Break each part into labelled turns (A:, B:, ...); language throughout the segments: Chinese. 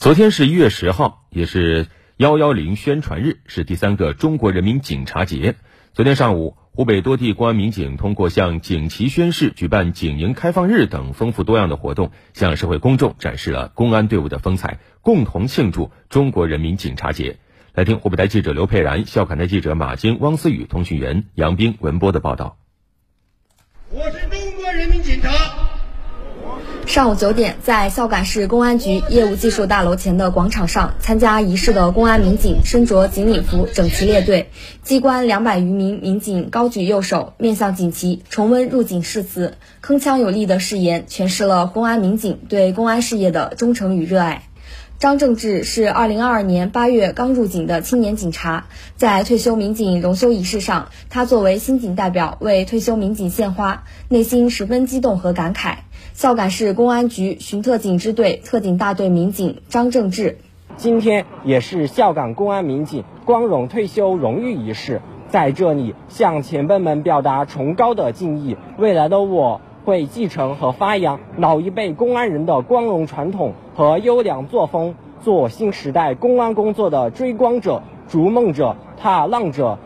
A: 昨天是一月十号，也是幺幺零宣传日，是第三个中国人民警察节。昨天上午，湖北多地公安民警通过向警旗宣誓、举办警营开放日等丰富多样的活动，向社会公众展示了公安队伍的风采，共同庆祝中国人民警察节。来听湖北台记者刘佩然、孝感台记者马晶、汪思雨、通讯员杨斌、文波的报道。
B: 我是中国人民警察。
C: 上午九点，在孝感市公安局业务技术大楼前的广场上，参加仪式的公安民警身着警礼服，整齐列队，机关两百余名民警高举右手，面向锦旗，重温入警誓词，铿锵有力的誓言，诠释了公安民警对公安事业的忠诚与热爱。张正志是二零二二年八月刚入警的青年警察，在退休民警荣休仪式上，他作为新警代表为退休民警献花，内心十分激动和感慨。孝感市公安局巡特警支队特警大队民警张正志，
D: 今天也是孝感公安民警光荣退休荣誉仪式，在这里向前辈们表达崇高的敬意。未来的我为继承和发扬老一辈公安人的光荣传统和优良作风，做新时代公安工作的追光者、逐梦者、踏浪者，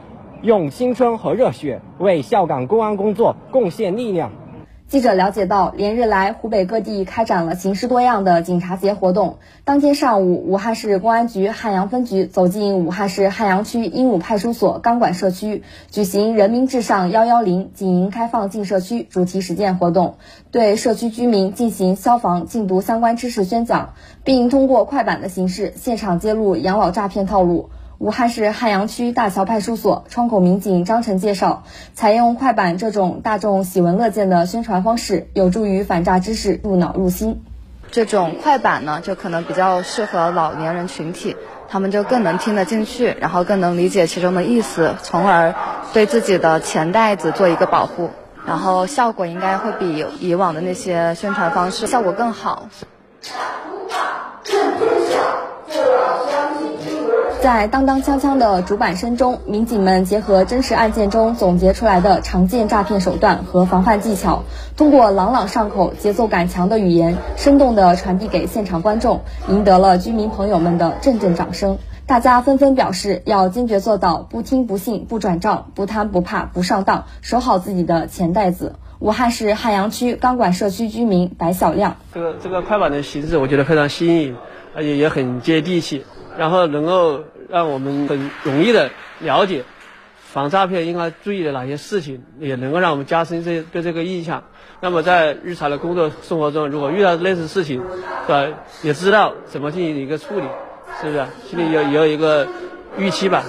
D: 用青春和热血为孝感公安工作贡献力量。
C: 记者了解到，连日来，湖北各地开展了形式多样的警察节活动。当天上午，武汉市公安局汉阳分局走进武汉市汉阳区鹦鹉派出所钢管社区，举行“人民至上幺幺零”警营开放进社区主题实践活动，对社区居民进行消防禁毒相关知识宣讲，并通过快板的形式现场揭露养老诈骗套路。武汉市汉阳区大桥派出所窗口民警张晨介绍，采用快板这种大众喜闻乐见的宣传方式，有助于反诈知识入脑入心。
E: 这种快板呢，就可能比较适合老年人群体，他们就更能听得进去，然后更能理解其中的意思，从而对自己的钱袋子做一个保护，然后效果应该会比以往的那些宣传方式效果更好。
C: 在当当锵锵的主板声中，民警们结合真实案件中总结出来的常见诈骗手段和防范技巧，通过朗朗上口、节奏感强的语言，生动地传递给现场观众，赢得了居民朋友们的阵阵掌声。大家纷纷表示要坚决做到不听不信不转账、不贪不怕不上当，守好自己的钱袋子。武汉市汉阳区钢管社区居民白小亮：
F: 这个这个快板的形式，我觉得非常新颖，而且也很接地气，然后能够。让我们很容易的了解防诈骗应该注意的哪些事情，也能够让我们加深这对这个印象。那么在日常的工作生活中，如果遇到类似事情，是吧，也知道怎么进行一个处理，是不是？心里有也有一个预期吧。